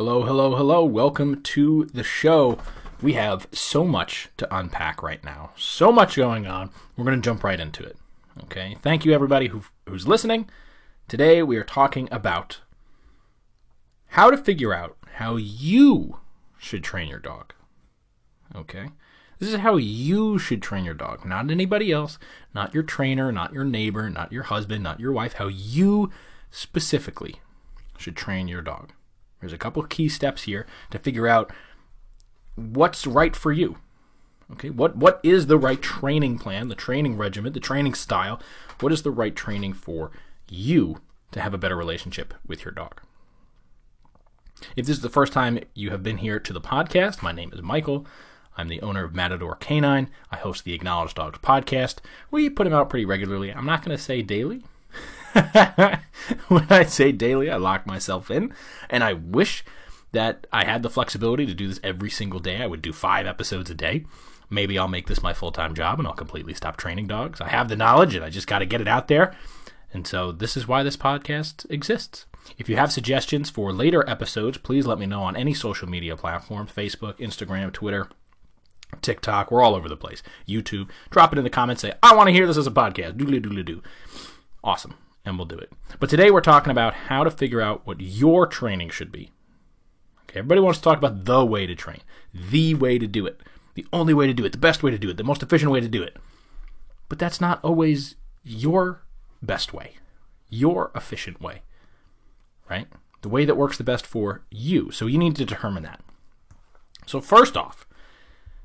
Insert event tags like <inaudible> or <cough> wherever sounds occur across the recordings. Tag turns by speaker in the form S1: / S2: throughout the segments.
S1: Hello, hello, hello. Welcome to the show. We have so much to unpack right now. So much going on. We're going to jump right into it. Okay. Thank you, everybody who, who's listening. Today, we are talking about how to figure out how you should train your dog. Okay. This is how you should train your dog, not anybody else, not your trainer, not your neighbor, not your husband, not your wife. How you specifically should train your dog. There's a couple key steps here to figure out what's right for you. Okay, what what is the right training plan, the training regimen, the training style? What is the right training for you to have a better relationship with your dog? If this is the first time you have been here to the podcast, my name is Michael. I'm the owner of Matador Canine. I host the Acknowledged Dogs podcast. We put them out pretty regularly. I'm not going to say daily. <laughs> when I say daily, I lock myself in, and I wish that I had the flexibility to do this every single day. I would do five episodes a day. Maybe I'll make this my full time job and I'll completely stop training dogs. I have the knowledge and I just got to get it out there. And so this is why this podcast exists. If you have suggestions for later episodes, please let me know on any social media platform Facebook, Instagram, Twitter, TikTok. We're all over the place. YouTube. Drop it in the comments. Say, I want to hear this as a podcast. Doodly doodly doo. Awesome. And we'll do it. But today we're talking about how to figure out what your training should be. Okay, everybody wants to talk about the way to train, the way to do it, the only way to do it, the best way to do it, the most efficient way to do it. But that's not always your best way, your efficient way, right? The way that works the best for you. So you need to determine that. So, first off,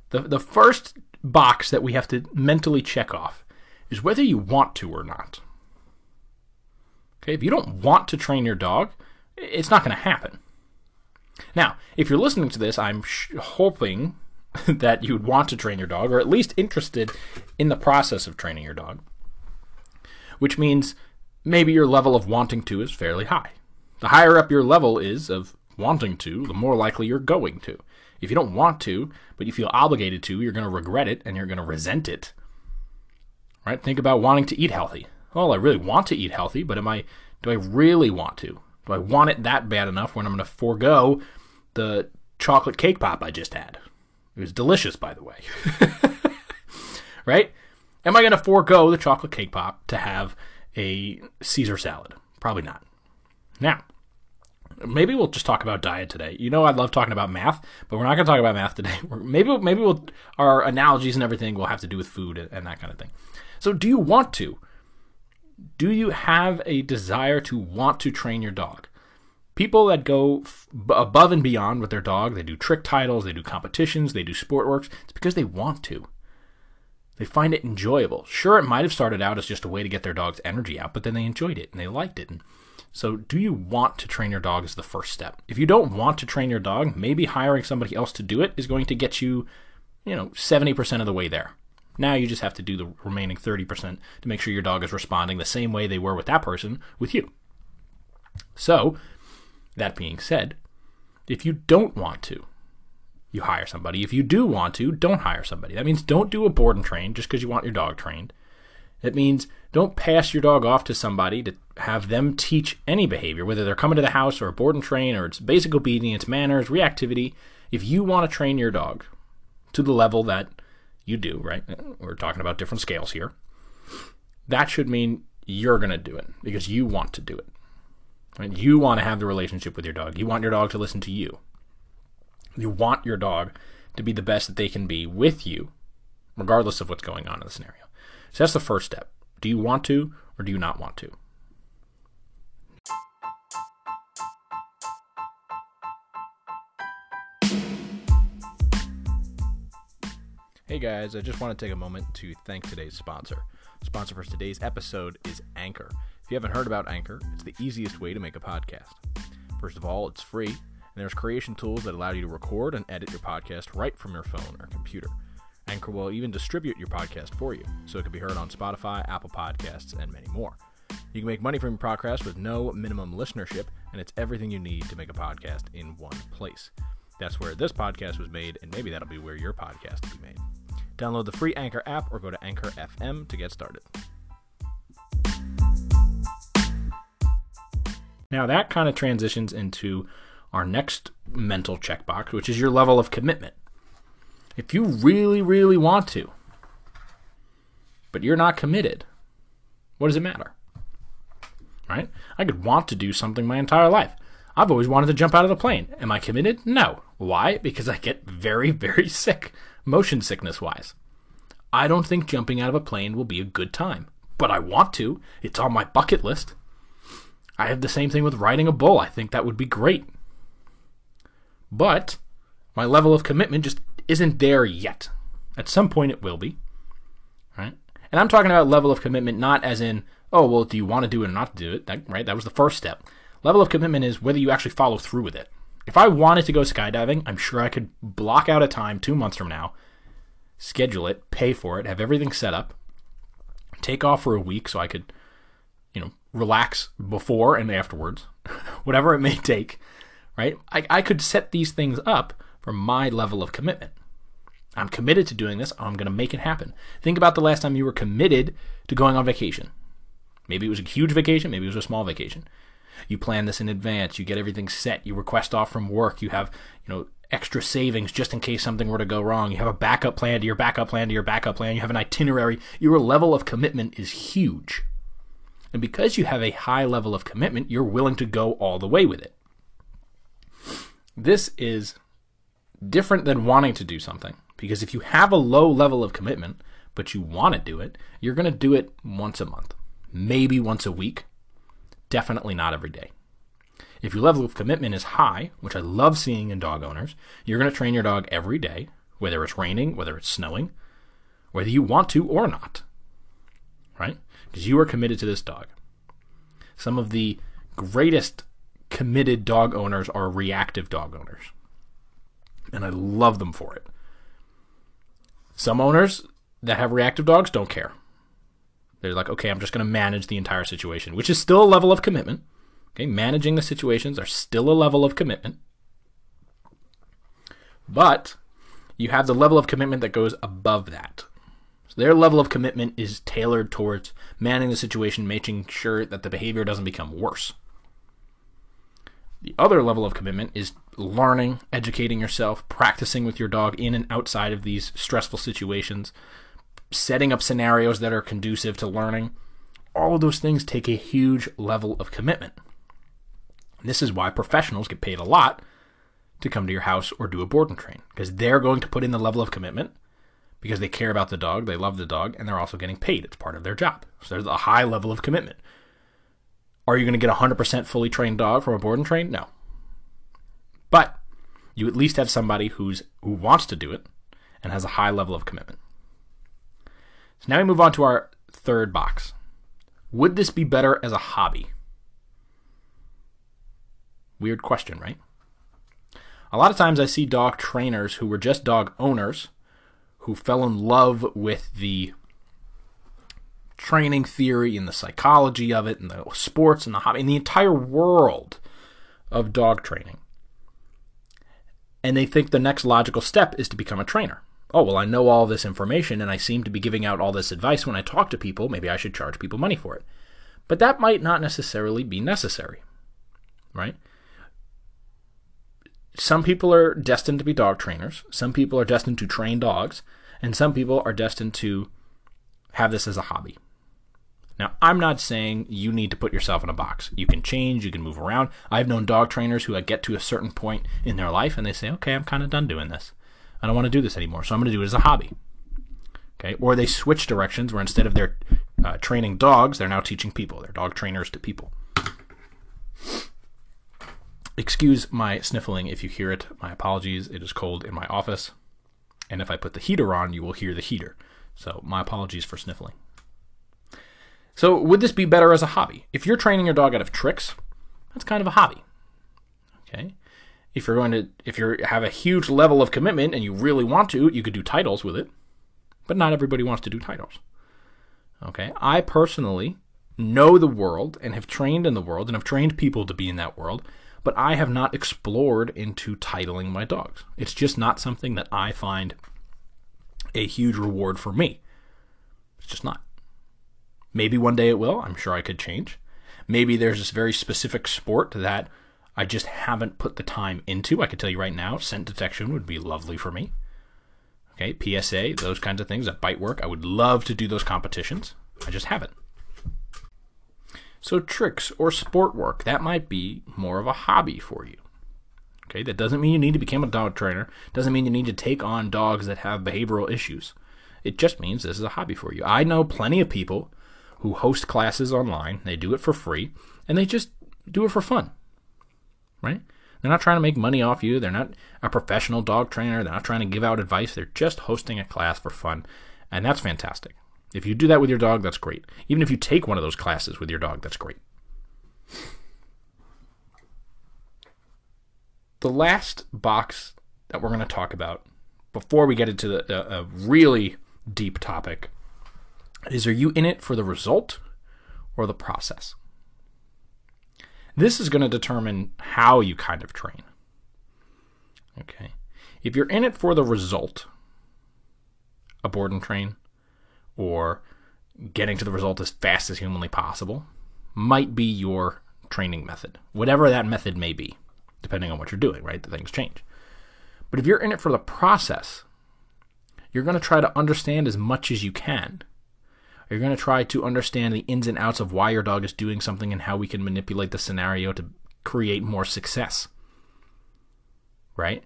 S1: the, the first box that we have to mentally check off is whether you want to or not. Okay, if you don't want to train your dog, it's not going to happen. Now, if you're listening to this, I'm sh- hoping <laughs> that you would want to train your dog, or at least interested in the process of training your dog, which means maybe your level of wanting to is fairly high. The higher up your level is of wanting to, the more likely you're going to. If you don't want to, but you feel obligated to, you're going to regret it and you're going to resent it. Right? Think about wanting to eat healthy. Well, I really want to eat healthy, but am I do I really want to? Do I want it that bad enough when I'm going to forego the chocolate cake pop I just had? It was delicious, by the way. <laughs> right? Am I going to forego the chocolate cake pop to have a Caesar salad? Probably not. Now, maybe we'll just talk about diet today. You know, I love talking about math, but we're not going to talk about math today. <laughs> maybe, maybe we'll our analogies and everything will have to do with food and that kind of thing. So, do you want to? Do you have a desire to want to train your dog? People that go f- above and beyond with their dog, they do trick titles, they do competitions, they do sport works, it's because they want to. They find it enjoyable. Sure, it might have started out as just a way to get their dog's energy out, but then they enjoyed it and they liked it. And so, do you want to train your dog is the first step. If you don't want to train your dog, maybe hiring somebody else to do it is going to get you, you know, 70% of the way there. Now you just have to do the remaining 30% to make sure your dog is responding the same way they were with that person with you. So, that being said, if you don't want to, you hire somebody. If you do want to, don't hire somebody. That means don't do a board and train just because you want your dog trained. It means don't pass your dog off to somebody to have them teach any behavior, whether they're coming to the house or a board and train or it's basic obedience, manners, reactivity. If you want to train your dog to the level that you do, right? We're talking about different scales here. That should mean you're going to do it because you want to do it. Right? You want to have the relationship with your dog. You want your dog to listen to you. You want your dog to be the best that they can be with you, regardless of what's going on in the scenario. So that's the first step. Do you want to or do you not want to? Hey guys, I just want to take a moment to thank today's sponsor. Sponsor for today's episode is Anchor. If you haven't heard about Anchor, it's the easiest way to make a podcast. First of all, it's free, and there's creation tools that allow you to record and edit your podcast right from your phone or computer. Anchor will even distribute your podcast for you, so it can be heard on Spotify, Apple Podcasts, and many more. You can make money from your podcast with no minimum listenership, and it's everything you need to make a podcast in one place. That's where this podcast was made, and maybe that'll be where your podcast will be made. Download the free Anchor app or go to Anchor FM to get started. Now, that kind of transitions into our next mental checkbox, which is your level of commitment. If you really, really want to, but you're not committed, what does it matter? Right? I could want to do something my entire life. I've always wanted to jump out of the plane. Am I committed? No. Why? Because I get very, <laughs> very sick, motion sickness wise. I don't think jumping out of a plane will be a good time, but I want to. It's on my bucket list. I have the same thing with riding a bull. I think that would be great. But my level of commitment just isn't there yet. At some point it will be. Right? And I'm talking about level of commitment not as in, oh, well, do you want to do it or not do it? That, right? That was the first step. Level of commitment is whether you actually follow through with it. If I wanted to go skydiving, I'm sure I could block out a time two months from now, schedule it, pay for it, have everything set up, take off for a week so I could, you know, relax before and afterwards, <laughs> whatever it may take, right? I, I could set these things up for my level of commitment. I'm committed to doing this. I'm going to make it happen. Think about the last time you were committed to going on vacation. Maybe it was a huge vacation, maybe it was a small vacation. You plan this in advance, you get everything set, you request off from work, you have, you know, extra savings just in case something were to go wrong. You have a backup plan to your backup plan to your backup plan. You have an itinerary. Your level of commitment is huge. And because you have a high level of commitment, you're willing to go all the way with it. This is different than wanting to do something. Because if you have a low level of commitment, but you want to do it, you're going to do it once a month, maybe once a week, definitely not every day. If your level of commitment is high, which I love seeing in dog owners, you're going to train your dog every day, whether it's raining, whether it's snowing, whether you want to or not. Right? Because you are committed to this dog. Some of the greatest committed dog owners are reactive dog owners. And I love them for it. Some owners that have reactive dogs don't care. They're like, okay, I'm just going to manage the entire situation, which is still a level of commitment. Okay, managing the situations are still a level of commitment. But you have the level of commitment that goes above that. So their level of commitment is tailored towards managing the situation, making sure that the behavior doesn't become worse. The other level of commitment is learning, educating yourself, practicing with your dog in and outside of these stressful situations, setting up scenarios that are conducive to learning. All of those things take a huge level of commitment. This is why professionals get paid a lot to come to your house or do a board and train because they're going to put in the level of commitment because they care about the dog, they love the dog, and they're also getting paid. It's part of their job. So there's a high level of commitment. Are you going to get a 100% fully trained dog from a board and train? No. But you at least have somebody who's who wants to do it and has a high level of commitment. So now we move on to our third box. Would this be better as a hobby? Weird question, right? A lot of times I see dog trainers who were just dog owners who fell in love with the training theory and the psychology of it and the sports and the hobby and the entire world of dog training. And they think the next logical step is to become a trainer. Oh, well, I know all this information and I seem to be giving out all this advice when I talk to people. Maybe I should charge people money for it. But that might not necessarily be necessary, right? Some people are destined to be dog trainers, some people are destined to train dogs, and some people are destined to have this as a hobby. Now, I'm not saying you need to put yourself in a box. You can change, you can move around. I've known dog trainers who get to a certain point in their life and they say, okay, I'm kind of done doing this. I don't want to do this anymore, so I'm going to do it as a hobby. Okay, or they switch directions where instead of their uh, training dogs, they're now teaching people. They're dog trainers to people. Excuse my sniffling if you hear it. My apologies. It is cold in my office. And if I put the heater on, you will hear the heater. So my apologies for sniffling. So, would this be better as a hobby? If you're training your dog out of tricks, that's kind of a hobby. Okay? If you're going to if you have a huge level of commitment and you really want to, you could do titles with it. But not everybody wants to do titles. Okay? I personally know the world and have trained in the world and have trained people to be in that world, but I have not explored into titling my dogs. It's just not something that I find a huge reward for me. It's just not. Maybe one day it will. I'm sure I could change. Maybe there's this very specific sport that I just haven't put the time into. I can tell you right now, scent detection would be lovely for me. Okay, PSA, those kinds of things, that bite work. I would love to do those competitions. I just haven't. So, tricks or sport work, that might be more of a hobby for you. Okay, that doesn't mean you need to become a dog trainer, doesn't mean you need to take on dogs that have behavioral issues. It just means this is a hobby for you. I know plenty of people who host classes online, they do it for free, and they just do it for fun. Right? They're not trying to make money off you. They're not a professional dog trainer. They're not trying to give out advice. They're just hosting a class for fun. And that's fantastic. If you do that with your dog, that's great. Even if you take one of those classes with your dog, that's great. The last box that we're going to talk about before we get into the, a, a really deep topic is are you in it for the result or the process? This is going to determine how you kind of train. Okay. If you're in it for the result, a board and train, or getting to the result as fast as humanly possible, might be your training method, whatever that method may be, depending on what you're doing, right? The things change. But if you're in it for the process, you're going to try to understand as much as you can you're going to try to understand the ins and outs of why your dog is doing something and how we can manipulate the scenario to create more success. Right?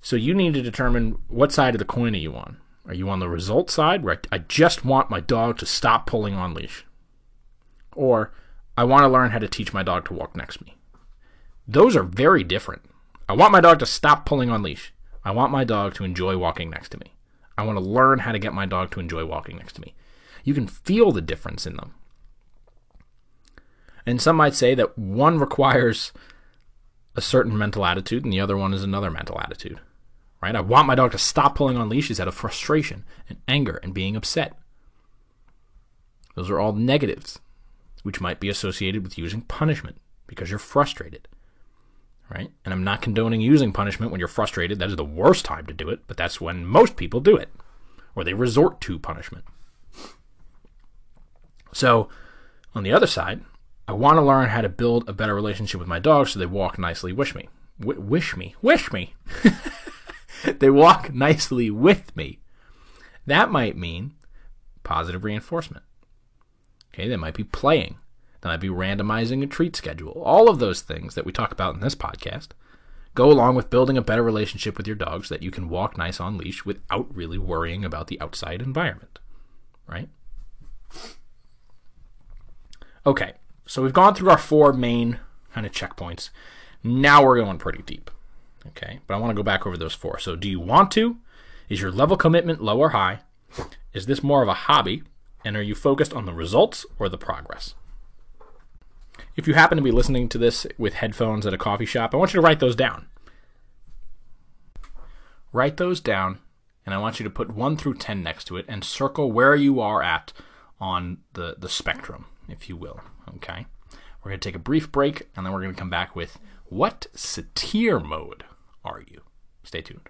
S1: So you need to determine what side of the coin are you on. Are you on the result side where I just want my dog to stop pulling on leash? Or I want to learn how to teach my dog to walk next to me. Those are very different. I want my dog to stop pulling on leash. I want my dog to enjoy walking next to me. I want to learn how to get my dog to enjoy walking next to me. You can feel the difference in them. And some might say that one requires a certain mental attitude and the other one is another mental attitude. Right? I want my dog to stop pulling on leashes out of frustration and anger and being upset. Those are all negatives, which might be associated with using punishment because you're frustrated. Right? And I'm not condoning using punishment when you're frustrated. That is the worst time to do it, but that's when most people do it, or they resort to punishment. So, on the other side, I want to learn how to build a better relationship with my dog so they walk nicely wish me. W- wish me. Wish me. <laughs> they walk nicely with me. That might mean positive reinforcement. Okay, they might be playing. They might be randomizing a treat schedule. All of those things that we talk about in this podcast go along with building a better relationship with your dog so that you can walk nice on leash without really worrying about the outside environment. Right? Okay, so we've gone through our four main kind of checkpoints. Now we're going pretty deep. Okay, but I want to go back over those four. So, do you want to? Is your level commitment low or high? Is this more of a hobby? And are you focused on the results or the progress? If you happen to be listening to this with headphones at a coffee shop, I want you to write those down. Write those down, and I want you to put 1 through 10 next to it and circle where you are at on the, the spectrum if you will. Okay? We're going to take a brief break and then we're going to come back with what satir mode are you? Stay tuned.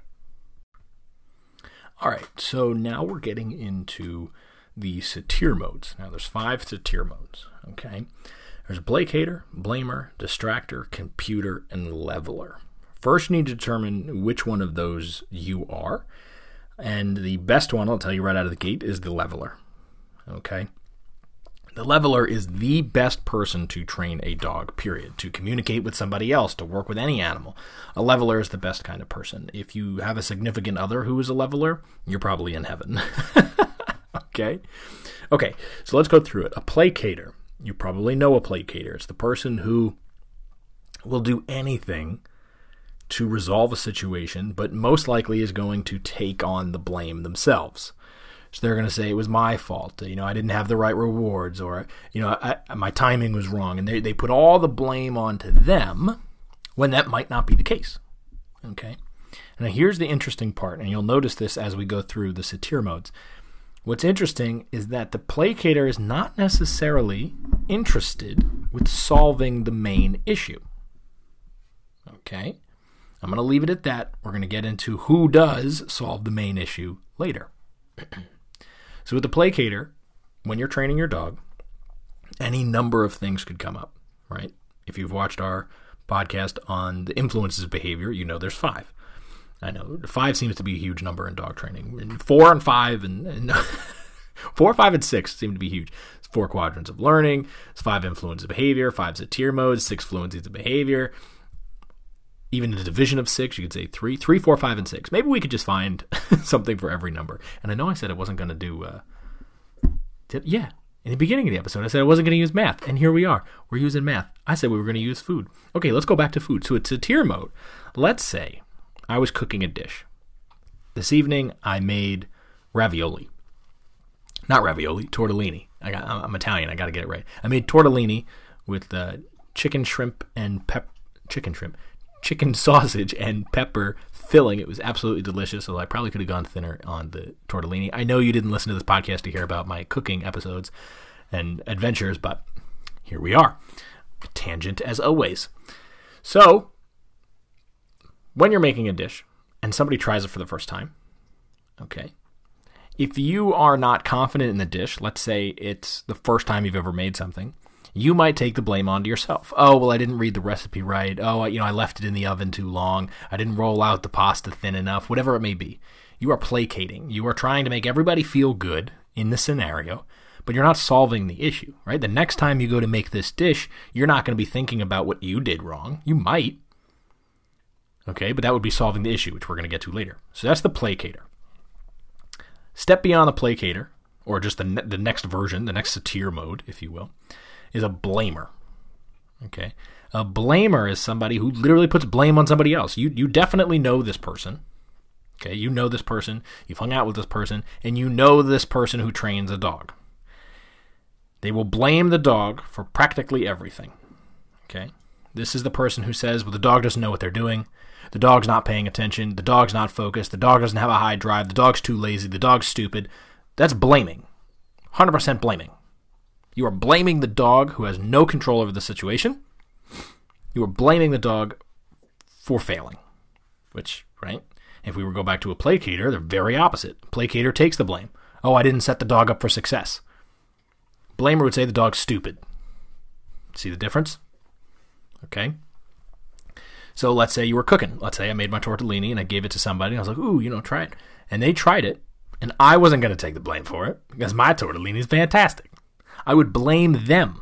S1: All right, so now we're getting into the satir modes. Now there's five satir modes, okay? There's placator, blamer, distractor, computer, and leveler. First, you need to determine which one of those you are. And the best one, I'll tell you right out of the gate, is the leveler. Okay? The leveler is the best person to train a dog, period. To communicate with somebody else, to work with any animal. A leveler is the best kind of person. If you have a significant other who is a leveler, you're probably in heaven. <laughs> okay? Okay, so let's go through it. A placator. You probably know a placator. It's the person who will do anything to resolve a situation, but most likely is going to take on the blame themselves. So they're going to say it was my fault. You know, I didn't have the right rewards, or you know, I, my timing was wrong, and they they put all the blame onto them when that might not be the case. Okay. Now here's the interesting part, and you'll notice this as we go through the satir modes. What's interesting is that the placator is not necessarily interested with solving the main issue. Okay? I'm going to leave it at that. We're going to get into who does solve the main issue later. <clears throat> So with the placator, when you're training your dog, any number of things could come up, right? If you've watched our podcast on the influences of behavior, you know there's five. I know five seems to be a huge number in dog training. And four and five and, and <laughs> four, five, and six seem to be huge. It's four quadrants of learning. It's five influences of behavior. Five satir modes. Six fluencies of behavior. Even the division of six, you could say three, three, four, five, and six. Maybe we could just find <laughs> something for every number. And I know I said I wasn't going to do. Uh, did, yeah, in the beginning of the episode, I said I wasn't going to use math, and here we are. We're using math. I said we were going to use food. Okay, let's go back to food. So it's a tier mode. Let's say I was cooking a dish. This evening, I made ravioli. Not ravioli, tortellini. I got, I'm Italian. I got to get it right. I made tortellini with uh, chicken, shrimp, and pep. Chicken shrimp, chicken <laughs> sausage, and pepper filling. It was absolutely delicious. So I probably could have gone thinner on the tortellini. I know you didn't listen to this podcast to hear about my cooking episodes and adventures, but here we are. Tangent as always. So when you're making a dish and somebody tries it for the first time, okay, if you are not confident in the dish, let's say it's the first time you've ever made something, you might take the blame onto yourself. Oh, well, I didn't read the recipe right. Oh, you know, I left it in the oven too long. I didn't roll out the pasta thin enough, whatever it may be. You are placating. You are trying to make everybody feel good in the scenario, but you're not solving the issue, right? The next time you go to make this dish, you're not going to be thinking about what you did wrong. You might, Okay, but that would be solving the issue, which we're going to get to later. So that's the placator. Step beyond the placator, or just the, ne- the next version, the next satir mode, if you will, is a blamer. Okay, a blamer is somebody who literally puts blame on somebody else. You you definitely know this person. Okay, you know this person. You've hung out with this person, and you know this person who trains a dog. They will blame the dog for practically everything. Okay, this is the person who says, "Well, the dog doesn't know what they're doing." The dog's not paying attention. The dog's not focused. The dog doesn't have a high drive. The dog's too lazy. The dog's stupid. That's blaming. 100% blaming. You are blaming the dog who has no control over the situation. You are blaming the dog for failing. Which, right? If we were to go back to a placator, they're very opposite. Placator takes the blame. Oh, I didn't set the dog up for success. Blamer would say the dog's stupid. See the difference? Okay. So let's say you were cooking. Let's say I made my tortellini and I gave it to somebody. I was like, ooh, you know, try it. And they tried it. And I wasn't going to take the blame for it because my tortellini is fantastic. I would blame them.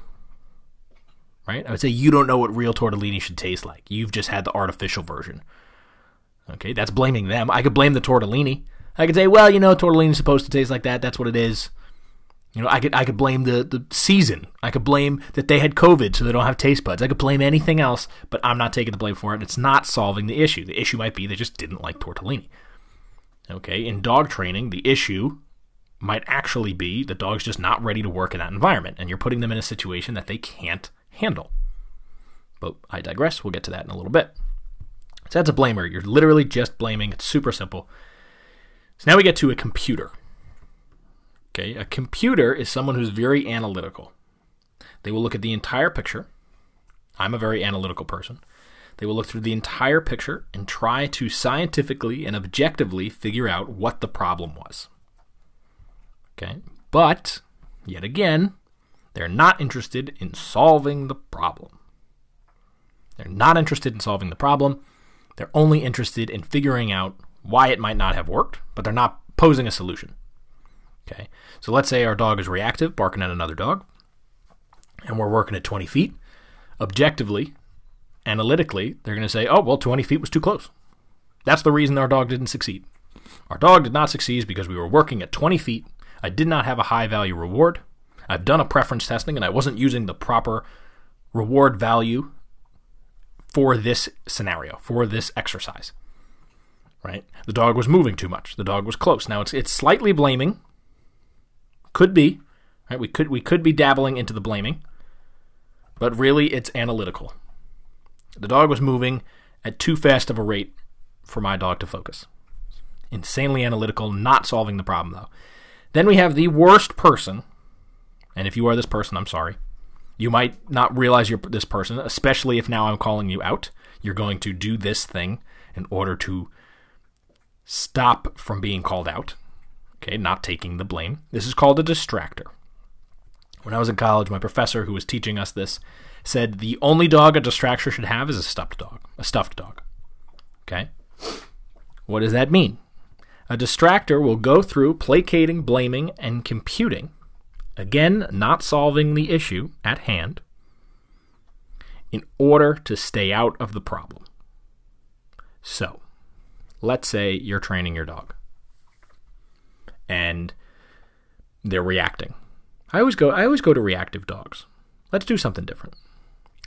S1: Right? I would say, you don't know what real tortellini should taste like. You've just had the artificial version. Okay, that's blaming them. I could blame the tortellini. I could say, well, you know, tortellini's supposed to taste like that. That's what it is. You know, I could I could blame the, the season. I could blame that they had COVID so they don't have taste buds. I could blame anything else, but I'm not taking the blame for it. It's not solving the issue. The issue might be they just didn't like tortellini. Okay, in dog training, the issue might actually be the dog's just not ready to work in that environment, and you're putting them in a situation that they can't handle. But I digress. We'll get to that in a little bit. So that's a blamer. You're literally just blaming. It's super simple. So now we get to a computer. Okay, a computer is someone who's very analytical. They will look at the entire picture. I'm a very analytical person. They will look through the entire picture and try to scientifically and objectively figure out what the problem was. Okay, but yet again, they're not interested in solving the problem. They're not interested in solving the problem. They're only interested in figuring out why it might not have worked, but they're not posing a solution. Okay, so let's say our dog is reactive, barking at another dog, and we're working at 20 feet. Objectively, analytically, they're going to say, oh, well, 20 feet was too close. That's the reason our dog didn't succeed. Our dog did not succeed because we were working at 20 feet. I did not have a high value reward. I've done a preference testing and I wasn't using the proper reward value for this scenario, for this exercise. Right? The dog was moving too much. The dog was close. Now it's it's slightly blaming could be, right? We could we could be dabbling into the blaming, but really it's analytical. The dog was moving at too fast of a rate for my dog to focus. Insanely analytical, not solving the problem though. Then we have the worst person, and if you are this person, I'm sorry. You might not realize you're this person, especially if now I'm calling you out. You're going to do this thing in order to stop from being called out. Okay, not taking the blame. This is called a distractor. When I was in college, my professor who was teaching us this said the only dog a distractor should have is a stuffed dog, a stuffed dog. Okay? What does that mean? A distractor will go through placating, blaming, and computing, again, not solving the issue at hand, in order to stay out of the problem. So, let's say you're training your dog and they're reacting. I always go I always go to reactive dogs. Let's do something different.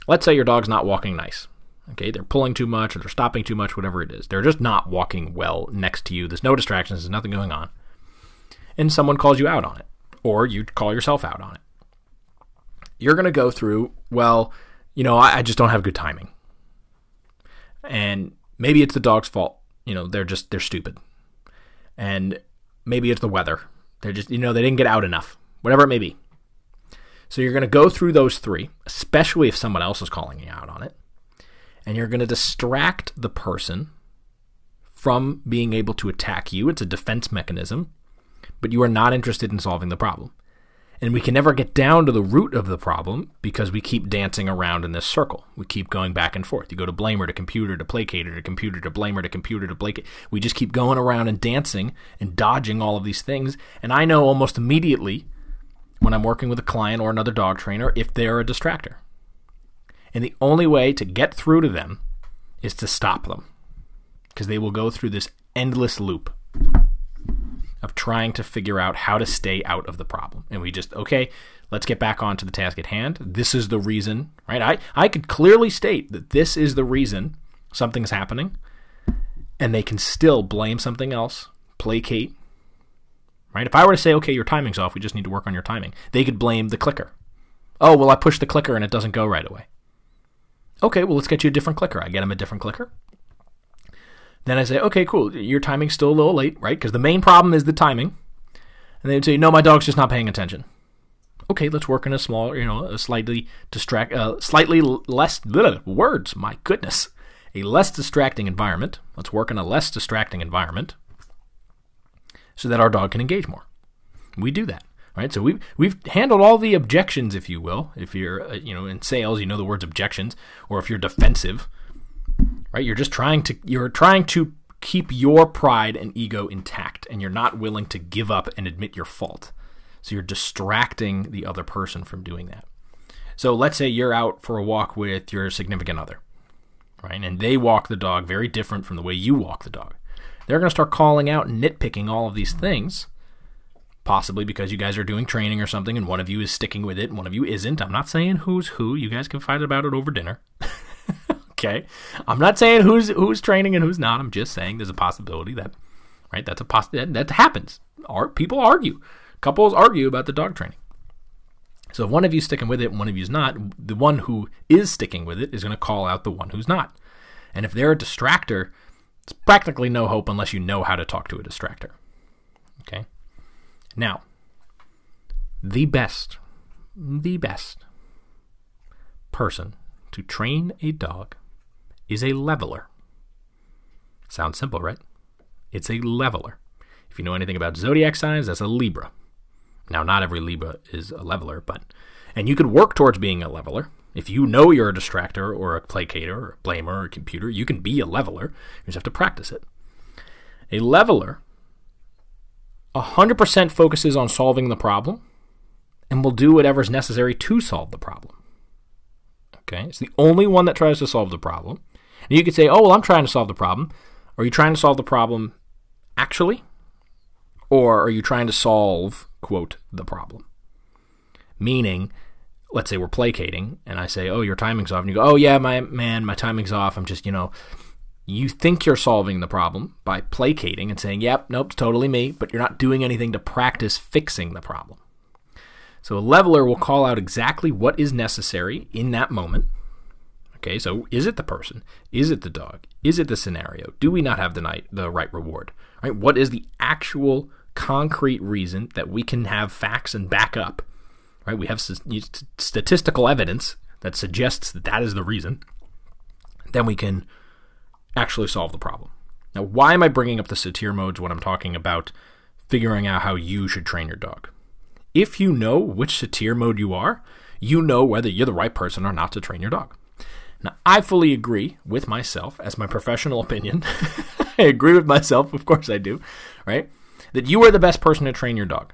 S1: Let's say your dog's not walking nice. Okay, they're pulling too much or they're stopping too much, whatever it is. They're just not walking well next to you. There's no distractions, there's nothing going on. And someone calls you out on it, or you call yourself out on it. You're going to go through, well, you know, I, I just don't have good timing. And maybe it's the dog's fault. You know, they're just, they're stupid. And maybe it's the weather. They're just, you know, they didn't get out enough, whatever it may be. So you're going to go through those three, especially if someone else is calling you out on it and you're going to distract the person from being able to attack you. It's a defense mechanism, but you are not interested in solving the problem. And we can never get down to the root of the problem because we keep dancing around in this circle. We keep going back and forth. You go to blamer to computer to placater to computer to blamer to computer to placate. We just keep going around and dancing and dodging all of these things. And I know almost immediately when I'm working with a client or another dog trainer if they're a distractor. And the only way to get through to them is to stop them because they will go through this endless loop of trying to figure out how to stay out of the problem. And we just, okay, let's get back onto the task at hand. This is the reason, right? I, I could clearly state that this is the reason something's happening, and they can still blame something else, placate, right? If I were to say, okay, your timing's off, we just need to work on your timing, they could blame the clicker. Oh, well, I pushed the clicker and it doesn't go right away. Okay, well, let's get you a different clicker. I get him a different clicker. Then I say, okay, cool. Your timing's still a little late, right? Because the main problem is the timing. And they'd say, no, my dog's just not paying attention. Okay, let's work in a small, you know, a slightly distract, uh, slightly less bleh, words. My goodness, a less distracting environment. Let's work in a less distracting environment, so that our dog can engage more. We do that right? So we've we've handled all the objections, if you will. If you're uh, you know in sales, you know the words objections, or if you're defensive, right? You're just trying to you're trying to keep your pride and ego intact, and you're not willing to give up and admit your fault. So you're distracting the other person from doing that. So let's say you're out for a walk with your significant other, right? And they walk the dog very different from the way you walk the dog. They're going to start calling out and nitpicking all of these things possibly because you guys are doing training or something and one of you is sticking with it and one of you isn't. I'm not saying who's who. You guys can fight about it over dinner. <laughs> okay. I'm not saying who's who's training and who's not. I'm just saying there's a possibility that right, that's a poss- that, that happens. People argue. Couples argue about the dog training. So if one of you's sticking with it and one of you's not, the one who is sticking with it is going to call out the one who's not. And if they're a distractor, it's practically no hope unless you know how to talk to a distractor. Okay? Now, the best, the best person to train a dog is a leveler. Sounds simple, right? It's a leveler. If you know anything about zodiac signs, that's a Libra. Now, not every Libra is a leveler, but and you could work towards being a leveler. If you know you're a distractor or a placater or a blamer or a computer, you can be a leveler. You just have to practice it. A leveler 100% focuses on solving the problem and will do whatever's necessary to solve the problem. Okay? It's the only one that tries to solve the problem. And you could say, oh, well, I'm trying to solve the problem. Are you trying to solve the problem actually? Or are you trying to solve, quote, the problem? Meaning, let's say we're placating, and I say, oh, your timing's off. And you go, oh, yeah, my man, my timing's off. I'm just, you know, you think you're solving the problem by placating and saying, yep, nope, it's totally me, but you're not doing anything to practice fixing the problem. So a leveler will call out exactly what is necessary in that moment. Okay, so is it the person? Is it the dog? Is it the scenario? Do we not have the, night, the right reward? Right? What is the actual concrete reason that we can have facts and back up? Right? We have statistical evidence that suggests that that is the reason. Then we can actually solve the problem. Now, why am I bringing up the satir modes when I'm talking about figuring out how you should train your dog? If you know which satir mode you are, you know whether you're the right person or not to train your dog. Now, I fully agree with myself as my professional <laughs> opinion. I agree with myself, of course I do, right? That you are the best person to train your dog.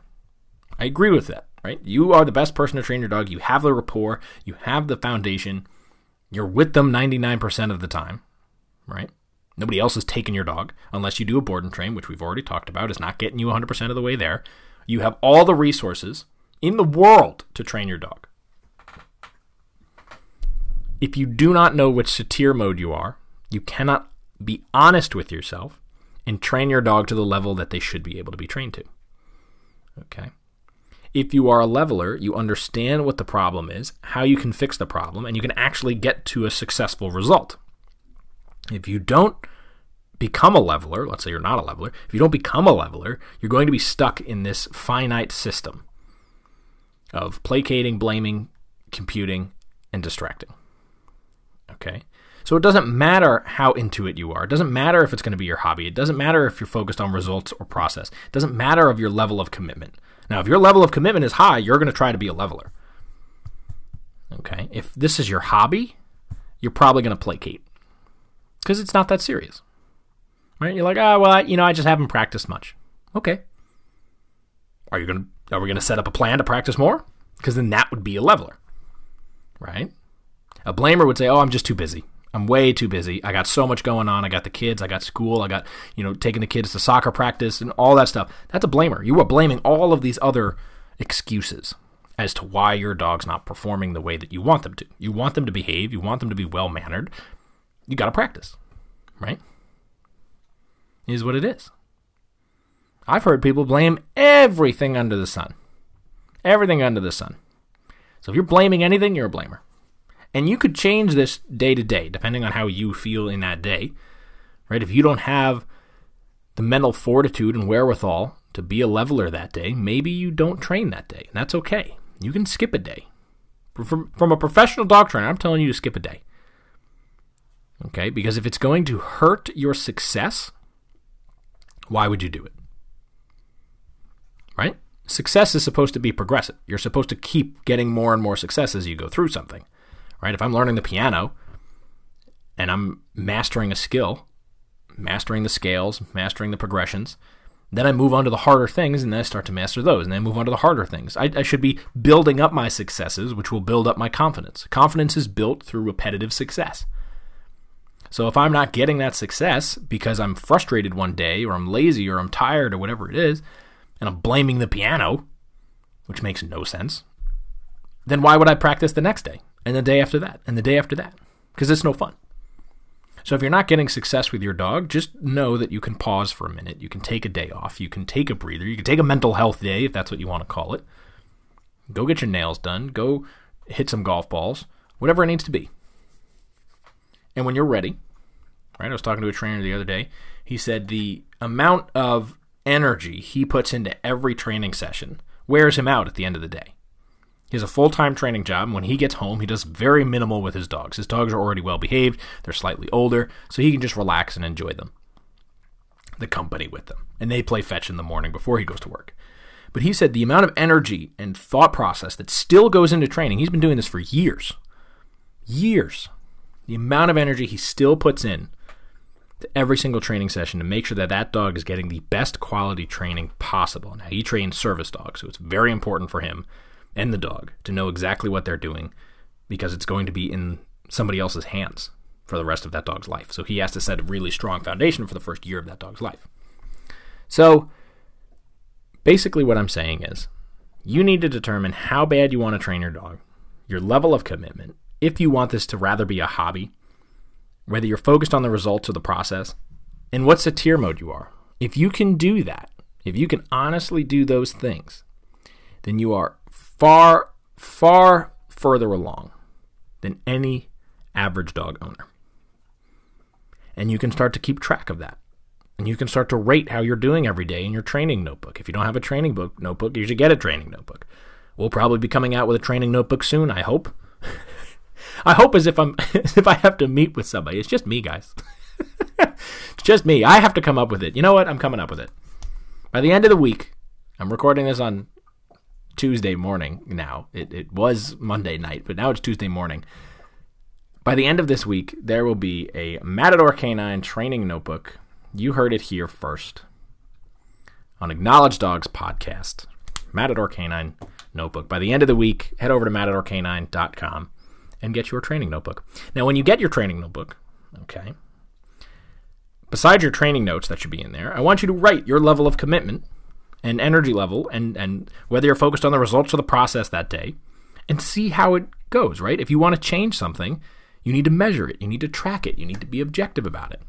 S1: I agree with that, right? You are the best person to train your dog. You have the rapport, you have the foundation, you're with them 99% of the time, right? Nobody else is taking your dog unless you do a board and train, which we've already talked about, is not getting you 100% of the way there. You have all the resources in the world to train your dog. If you do not know which satir mode you are, you cannot be honest with yourself and train your dog to the level that they should be able to be trained to. Okay. If you are a leveler, you understand what the problem is, how you can fix the problem, and you can actually get to a successful result. If you don't become a leveler, let's say you're not a leveler, if you don't become a leveler, you're going to be stuck in this finite system of placating, blaming, computing, and distracting. Okay? So it doesn't matter how into it you are. It doesn't matter if it's going to be your hobby. It doesn't matter if you're focused on results or process. It doesn't matter of your level of commitment. Now, if your level of commitment is high, you're going to try to be a leveler. Okay? If this is your hobby, you're probably going to placate because it's not that serious. Right? You're like, "Ah, oh, well, I, you know, I just haven't practiced much." Okay. Are you going to are we going to set up a plan to practice more? Because then that would be a leveler. Right? A blamer would say, "Oh, I'm just too busy. I'm way too busy. I got so much going on. I got the kids. I got school. I got you know taking the kids to soccer practice and all that stuff." That's a blamer. You are blaming all of these other excuses as to why your dog's not performing the way that you want them to. You want them to behave. You want them to be well mannered. You got to practice, right? Is what it is. I've heard people blame everything under the sun. Everything under the sun. So if you're blaming anything, you're a blamer. And you could change this day to day, depending on how you feel in that day. Right? If you don't have the mental fortitude and wherewithal to be a leveler that day, maybe you don't train that day. And that's okay. You can skip a day. From, from a professional dog trainer, I'm telling you to skip a day. Okay? Because if it's going to hurt your success, why would you do it? Right? Success is supposed to be progressive. You're supposed to keep getting more and more success as you go through something right? If I'm learning the piano and I'm mastering a skill, mastering the scales, mastering the progressions, then I move on to the harder things and then I start to master those and then I move on to the harder things. I, I should be building up my successes, which will build up my confidence. Confidence is built through repetitive success. So if I'm not getting that success because I'm frustrated one day or I'm lazy or I'm tired or whatever it is, and I'm blaming the piano, which makes no sense, then why would I practice the next day? and the day after that, and the day after that, because it's no fun. So if you're not getting success with your dog, just know that you can pause for a minute. You can take a day off. You can take a breather. You can take a mental health day, if that's what you want to call it. Go get your nails done. Go hit some golf balls, whatever it needs to be. And when you're ready, right? I was talking to a trainer the other day. He said the amount of energy he puts into every training session wears him out at the end of the day. He has a full time training job. And when he gets home, he does very minimal with his dogs. His dogs are already well behaved, they're slightly older, so he can just relax and enjoy them, the company with them. And they play fetch in the morning before he goes to work. But he said the amount of energy and thought process that still goes into training, he's been doing this for years. Years. The amount of energy he still puts in to every single training session to make sure that that dog is getting the best quality training possible. Now, he trains service dogs, so it's very important for him and the dog to know exactly what they're doing because it's going to be in somebody else's hands for the rest of that dog's life. So he has to set a really strong foundation for the first year of that dog's life. So basically, what I'm saying is you need to determine how bad you want to train your dog, your level of commitment, if you want this to rather be a hobby, whether you're focused on the results or the process, and what satir mode you are. If you can do that, if you can honestly do those things, then you are far, far further along than any average dog owner. And you can start to keep track of that. And you can start to rate how you're doing every day in your training notebook. If you don't have a training book notebook, you should get a training notebook. We'll probably be coming out with a training notebook soon, I hope. <laughs> I hope as if I'm <laughs> as if I have to meet with somebody. It's just me, guys. <laughs> it's just me. I have to come up with it. You know what? I'm coming up with it. By the end of the week, I'm recording this on Tuesday morning now. It, it was Monday night, but now it's Tuesday morning. By the end of this week, there will be a Matador Canine training notebook. You heard it here first on Acknowledge Dogs podcast. Matador Canine notebook. By the end of the week, head over to matadorcanine.com and get your training notebook. Now, when you get your training notebook, okay, besides your training notes that should be in there, I want you to write your level of commitment and energy level and, and whether you're focused on the results of the process that day and see how it goes, right? If you want to change something, you need to measure it, you need to track it, you need to be objective about it.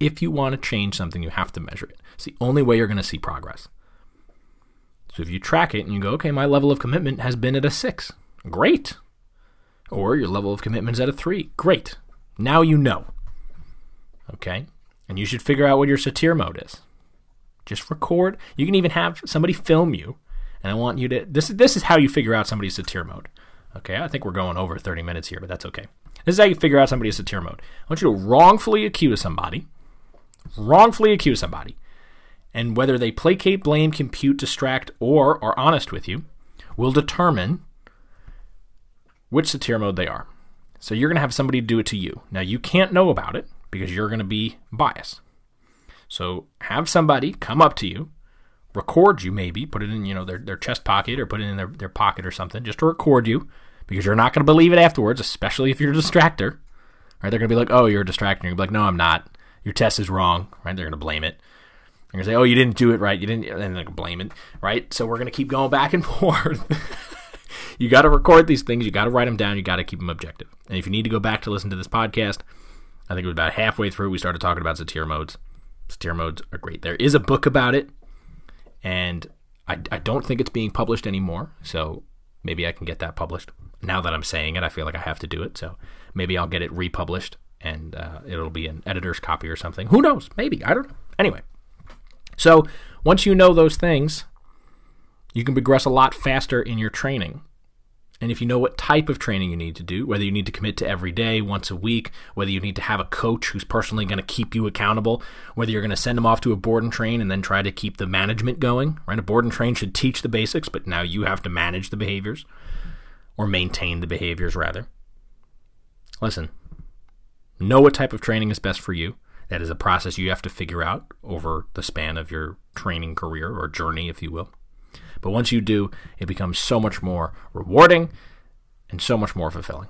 S1: If you want to change something, you have to measure it. It's the only way you're going to see progress. So if you track it and you go, okay, my level of commitment has been at a six, great. Or your level of commitment is at a three, great. Now you know. Okay? And you should figure out what your satir mode is. Just record. You can even have somebody film you. And I want you to this is this is how you figure out somebody's satir mode. Okay, I think we're going over 30 minutes here, but that's okay. This is how you figure out somebody's satir mode. I want you to wrongfully accuse somebody, wrongfully accuse somebody, and whether they placate, blame, compute, distract, or are honest with you will determine which satir mode they are. So you're going to have somebody do it to you. Now, you can't know about it because you're going to be biased. So have somebody come up to you, record you maybe, put it in, you know, their, their chest pocket or put it in their, their pocket or something just to record you because you're not going to believe it afterwards, especially if you're a distractor. Right? They're going to be like, oh, you're a distractor. You're going to be like, no, I'm not. Your test is wrong. Right? They're going to blame it. They're gonna say, "Oh, you didn't do it right. You didn't," and they're gonna blame it, right? So we're gonna keep going back and <laughs> forth. You got to record these things. You got to write them down. You got to keep them objective. And if you need to go back to listen to this podcast, I think it was about halfway through we started talking about satir modes. Satir modes are great. There is a book about it, and I, I don't think it's being published anymore. So maybe I can get that published. Now that I'm saying it, I feel like I have to do it. So maybe I'll get it republished and uh, it'll be an editor's copy or something. Who knows? Maybe. I don't know. Anyway, so once you know those things, you can progress a lot faster in your training. And if you know what type of training you need to do, whether you need to commit to every day, once a week, whether you need to have a coach who's personally going to keep you accountable, whether you're going to send them off to a board and train and then try to keep the management going, right? A board and train should teach the basics, but now you have to manage the behaviors or maintain the behaviors, rather. Listen, know what type of training is best for you. That is a process you have to figure out over the span of your training career or journey, if you will. But once you do, it becomes so much more rewarding and so much more fulfilling.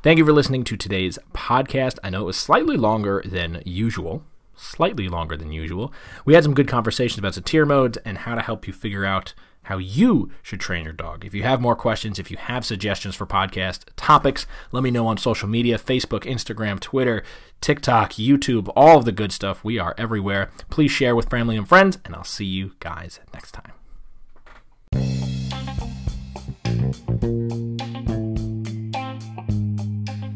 S1: Thank you for listening to today's podcast. I know it was slightly longer than usual, slightly longer than usual. We had some good conversations about satir modes and how to help you figure out how you should train your dog. If you have more questions, if you have suggestions for podcast topics, let me know on social media Facebook, Instagram, Twitter, TikTok, YouTube, all of the good stuff. We are everywhere. Please share with family and friends, and I'll see you guys next time.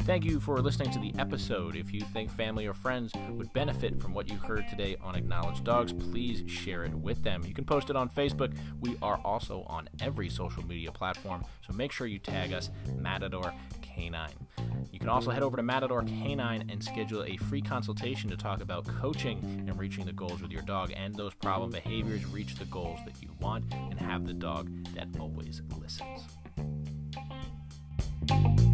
S1: Thank you for listening to the episode. If you think family or friends would benefit from what you heard today on Acknowledged Dogs, please share it with them. You can post it on Facebook. We are also on every social media platform, so make sure you tag us Matador Canine. You can also head over to Matador Canine and schedule a free consultation to talk about coaching and reaching the goals with your dog and those problem behaviors, reach the goals that you want, and have the dog that always listens. Thank you.